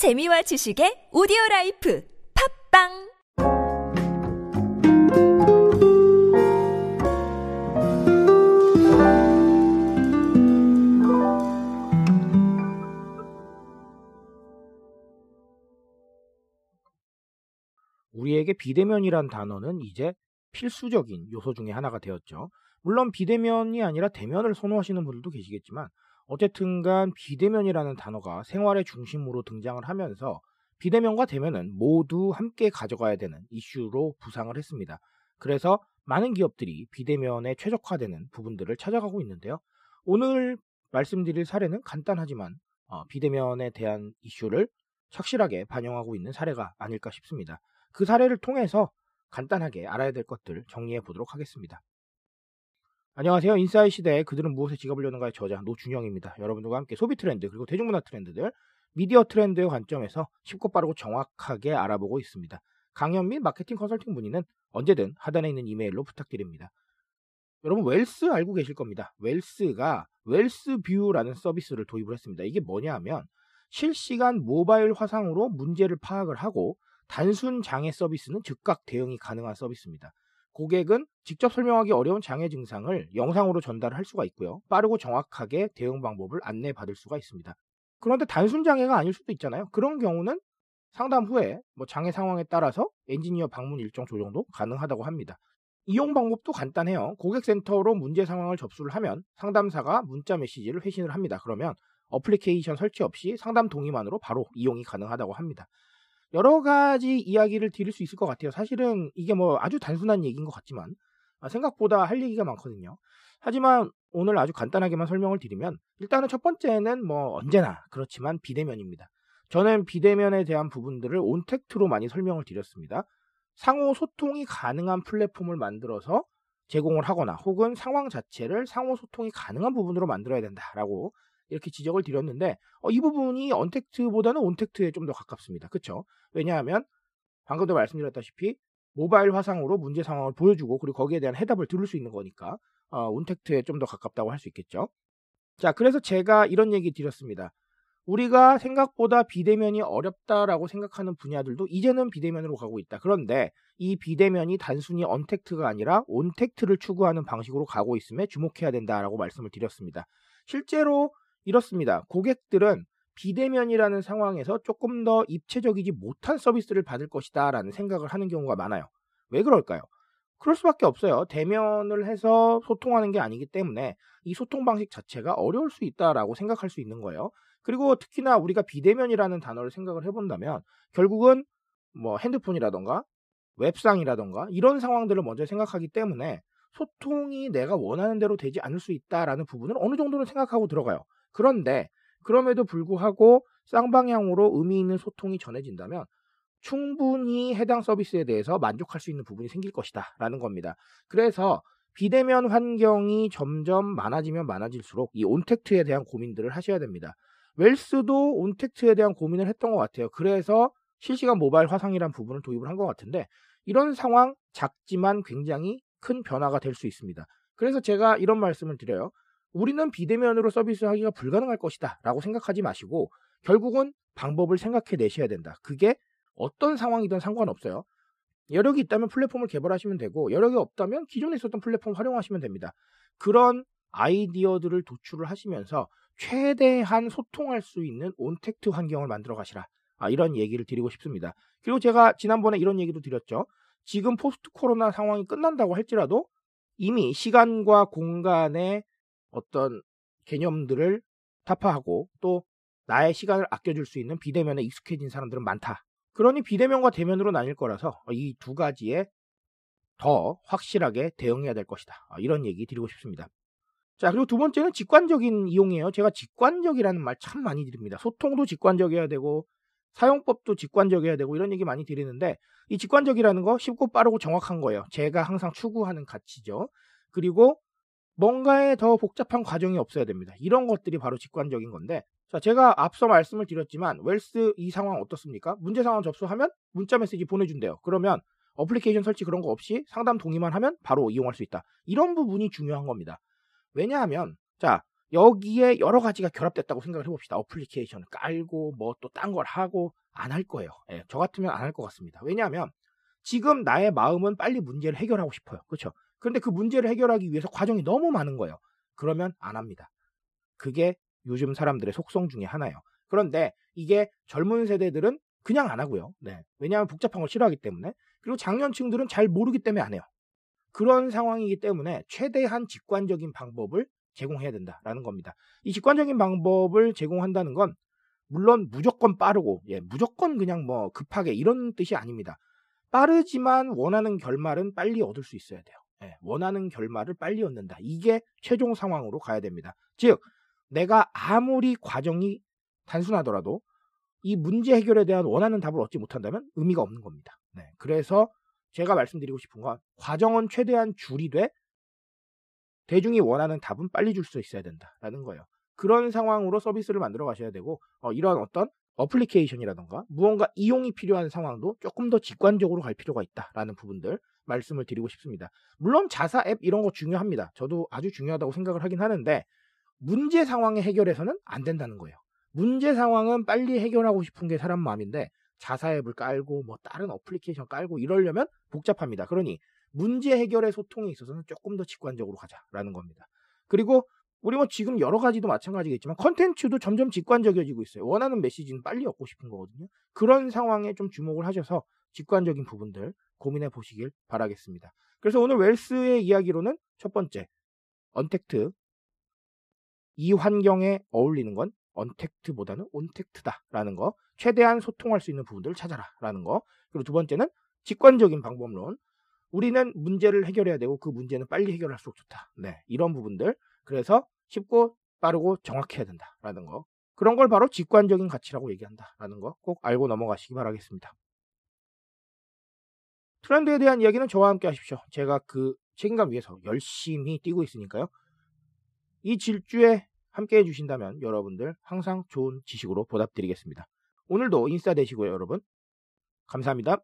재미와 지식의 오디오 라이프 팟빵 우리에게 비대면이란 단어는 이제 필수적인 요소 중에 하나가 되었죠. 물론 비대면이 아니라 대면을 선호하시는 분들도 계시겠지만 어쨌든간 비대면이라는 단어가 생활의 중심으로 등장을 하면서 비대면과 대면은 모두 함께 가져가야 되는 이슈로 부상을 했습니다. 그래서 많은 기업들이 비대면에 최적화되는 부분들을 찾아가고 있는데요. 오늘 말씀드릴 사례는 간단하지만 어, 비대면에 대한 이슈를 착실하게 반영하고 있는 사례가 아닐까 싶습니다. 그 사례를 통해서 간단하게 알아야 될 것들 정리해 보도록 하겠습니다. 안녕하세요. 인싸의 시대 그들은 무엇에 지갑을 여는가의 저자 노준영입니다. 여러분들과 함께 소비 트렌드 그리고 대중문화 트렌드들, 미디어 트렌드의 관점에서 쉽고 빠르고 정확하게 알아보고 있습니다. 강연 및 마케팅 컨설팅 문의는 언제든 하단에 있는 이메일로 부탁드립니다. 여러분 웰스 알고 계실 겁니다. 웰스가 웰스 뷰라는 서비스를 도입을 했습니다. 이게 뭐냐 하면 실시간 모바일 화상으로 문제를 파악을 하고 단순 장애 서비스는 즉각 대응이 가능한 서비스입니다. 고객은 직접 설명하기 어려운 장애 증상을 영상으로 전달할 수가 있고요. 빠르고 정확하게 대응 방법을 안내받을 수가 있습니다. 그런데 단순 장애가 아닐 수도 있잖아요. 그런 경우는 상담 후에 뭐 장애 상황에 따라서 엔지니어 방문 일정 조정도 가능하다고 합니다. 이용 방법도 간단해요. 고객센터로 문제 상황을 접수를 하면 상담사가 문자 메시지를 회신을 합니다. 그러면 어플리케이션 설치 없이 상담 동의만으로 바로 이용이 가능하다고 합니다. 여러 가지 이야기를 드릴 수 있을 것 같아요. 사실은 이게 뭐 아주 단순한 얘기인 것 같지만 아, 생각보다 할 얘기가 많거든요. 하지만 오늘 아주 간단하게만 설명을 드리면 일단은 첫 번째는 뭐 언제나 그렇지만 비대면입니다. 저는 비대면에 대한 부분들을 온택트로 많이 설명을 드렸습니다. 상호 소통이 가능한 플랫폼을 만들어서 제공을 하거나 혹은 상황 자체를 상호 소통이 가능한 부분으로 만들어야 된다라고 이렇게 지적을 드렸는데 어, 이 부분이 언택트보다는 온택트에 좀 더 가깝습니다. 그렇죠? 왜냐하면 방금도 말씀드렸다시피 모바일 화상으로 문제 상황을 보여주고 그리고 거기에 대한 해답을 들을 수 있는 거니까 어, 온택트에 좀 더 가깝다고 할 수 있겠죠. 자, 그래서 제가 이런 얘기 드렸습니다. 우리가 생각보다 비대면이 어렵다라고 생각하는 분야들도 이제는 비대면으로 가고 있다. 그런데 이 비대면이 단순히 언택트가 아니라 온택트를 추구하는 방식으로 가고 있음에 주목해야 된다라고 말씀을 드렸습니다. 실제로 이렇습니다. 고객들은 비대면이라는 상황에서 조금 더 입체적이지 못한 서비스를 받을 것이다 라는 생각을 하는 경우가 많아요. 왜 그럴까요? 그럴 수밖에 없어요. 대면을 해서 소통하는 게 아니기 때문에 이 소통 방식 자체가 어려울 수 있다라고 생각할 수 있는 거예요. 그리고 특히나 우리가 비대면이라는 단어를 생각을 해본다면 결국은 뭐 핸드폰이라던가 웹상이라던가 이런 상황들을 먼저 생각하기 때문에 소통이 내가 원하는 대로 되지 않을 수 있다라는 부분을 어느 정도는 생각하고 들어가요. 그런데 그럼에도 불구하고 쌍방향으로 의미 있는 소통이 전해진다면 충분히 해당 서비스에 대해서 만족할 수 있는 부분이 생길 것이다 라는 겁니다. 그래서 비대면 환경이 점점 많아지면 많아질수록 이 온택트에 대한 고민들을 하셔야 됩니다. 웰스도 온택트에 대한 고민을 했던 것 같아요. 그래서 실시간 모바일 화상이란 부분을 도입을 한 것 같은데 이런 상황 작지만 굉장히 큰 변화가 될 수 있습니다. 그래서 제가 이런 말씀을 드려요. 우리는 비대면으로 서비스하기가 불가능할 것이다 라고 생각하지 마시고 결국은 방법을 생각해 내셔야 된다. 그게 어떤 상황이든 상관없어요. 여력이 있다면 플랫폼을 개발하시면 되고 여력이 없다면 기존에 있었던 플랫폼 활용하시면 됩니다. 그런 아이디어들을 도출을 하시면서 최대한 소통할 수 있는 온택트 환경을 만들어 가시라. 아, 이런 얘기를 드리고 싶습니다. 그리고 제가 지난번에 이런 얘기도 드렸죠. 지금 포스트 코로나 상황이 끝난다고 할지라도 이미 시간과 공간의 어떤 개념들을 타파하고 또 나의 시간을 아껴줄 수 있는 비대면에 익숙해진 사람들은 많다. 그러니 비대면과 대면으로 나뉠 거라서 이 두 가지에 더 확실하게 대응해야 될 것이다. 아, 이런 얘기 드리고 싶습니다. 자, 그리고 두 번째는 직관적인 이용이에요. 제가 직관적이라는 말 참 많이 드립니다. 소통도 직관적이어야 되고, 사용법도 직관적이어야 되고, 이런 얘기 많이 드리는데, 이 직관적이라는 거 쉽고 빠르고 정확한 거예요. 제가 항상 추구하는 가치죠. 그리고 뭔가에 더 복잡한 과정이 없어야 됩니다. 이런 것들이 바로 직관적인 건데 자, 제가 앞서 말씀을 드렸지만 웰스 이 상황 어떻습니까? 문제 상황 접수하면 문자 메시지 보내준대요. 그러면 어플리케이션 설치 그런 거 없이 상담 동의만 하면 바로 이용할 수 있다. 이런 부분이 중요한 겁니다. 왜냐하면 자 여기에 여러 가지가 결합됐다고 생각을 해봅시다. 어플리케이션을 깔고 뭐 또 딴 걸 하고 안 할 거예요. 예, 저 같으면 안 할 것 같습니다. 왜냐하면 지금 나의 마음은 빨리 문제를 해결하고 싶어요. 그렇죠? 그런데 그 문제를 해결하기 위해서 과정이 너무 많은 거예요. 그러면 안 합니다. 그게 요즘 사람들의 속성 중에 하나예요. 그런데 이게 젊은 세대들은 그냥 안 하고요. 네. 왜냐하면 복잡한 걸 싫어하기 때문에. 그리고 장년층들은 잘 모르기 때문에 안 해요. 그런 상황이기 때문에 최대한 직관적인 방법을 제공해야 된다라는 겁니다. 이 직관적인 방법을 제공한다는 건 물론 무조건 빠르고 예, 무조건 그냥 뭐 급하게 이런 뜻이 아닙니다. 빠르지만 원하는 결말은 빨리 얻을 수 있어야 돼요. 예, 원하는 결말을 빨리 얻는다. 이게 최종 상황으로 가야 됩니다. 즉 내가 아무리 과정이 단순하더라도 이 문제 해결에 대한 원하는 답을 얻지 못한다면 의미가 없는 겁니다. 네, 그래서 제가 말씀드리고 싶은 건 과정은 최대한 줄이되 대중이 원하는 답은 빨리 줄 수 있어야 된다라는 거예요. 그런 상황으로 서비스를 만들어 가셔야 되고 어, 이런 어떤 어플리케이션이라던가 무언가 이용이 필요한 상황도 조금 더 직관적으로 갈 필요가 있다라는 부분들 말씀을 드리고 싶습니다. 물론 자사 앱 이런 거 중요합니다. 저도 아주 중요하다고 생각을 하긴 하는데 문제 상황의 해결에서는 안 된다는 거예요. 문제 상황은 빨리 해결하고 싶은 게 사람 마음인데 자사 앱을 깔고 뭐 다른 어플리케이션 깔고 이러려면 복잡합니다. 그러니 문제 해결의 소통에 있어서는 조금 더 직관적으로 가자라는 겁니다. 그리고 우리 뭐 지금 여러 가지도 마찬가지겠지만 컨텐츠도 점점 직관적이어지고 있어요. 원하는 메시지는 빨리 얻고 싶은 거거든요. 그런 상황에 좀 주목을 하셔서 직관적인 부분들 고민해 보시길 바라겠습니다. 그래서 오늘 웰스의 이야기로는 첫 번째 언택트 이 환경에 어울리는 건 untact보다는 ontact다라는 거 최대한 소통할 수 있는 부분들을 찾아라라는 거 그리고 두 번째는 직관적인 방법론 우리는 문제를 해결해야 되고 그 문제는 빨리 해결할수록 좋다. 네, 이런 부분들. 그래서 쉽고 빠르고 정확해야 된다라는 거. 그런 걸 바로 직관적인 가치라고 얘기한다라는 거 꼭 알고 넘어가시기 바라겠습니다. 트렌드에 대한 이야기는 저와 함께 하십시오. 제가 그 책임감 위해서 열심히 뛰고 있으니까요. 이 질주에 함께 해주신다면 여러분들 항상 좋은 지식으로 보답드리겠습니다. 오늘도 인싸 되시고요, 여러분. 감사합니다.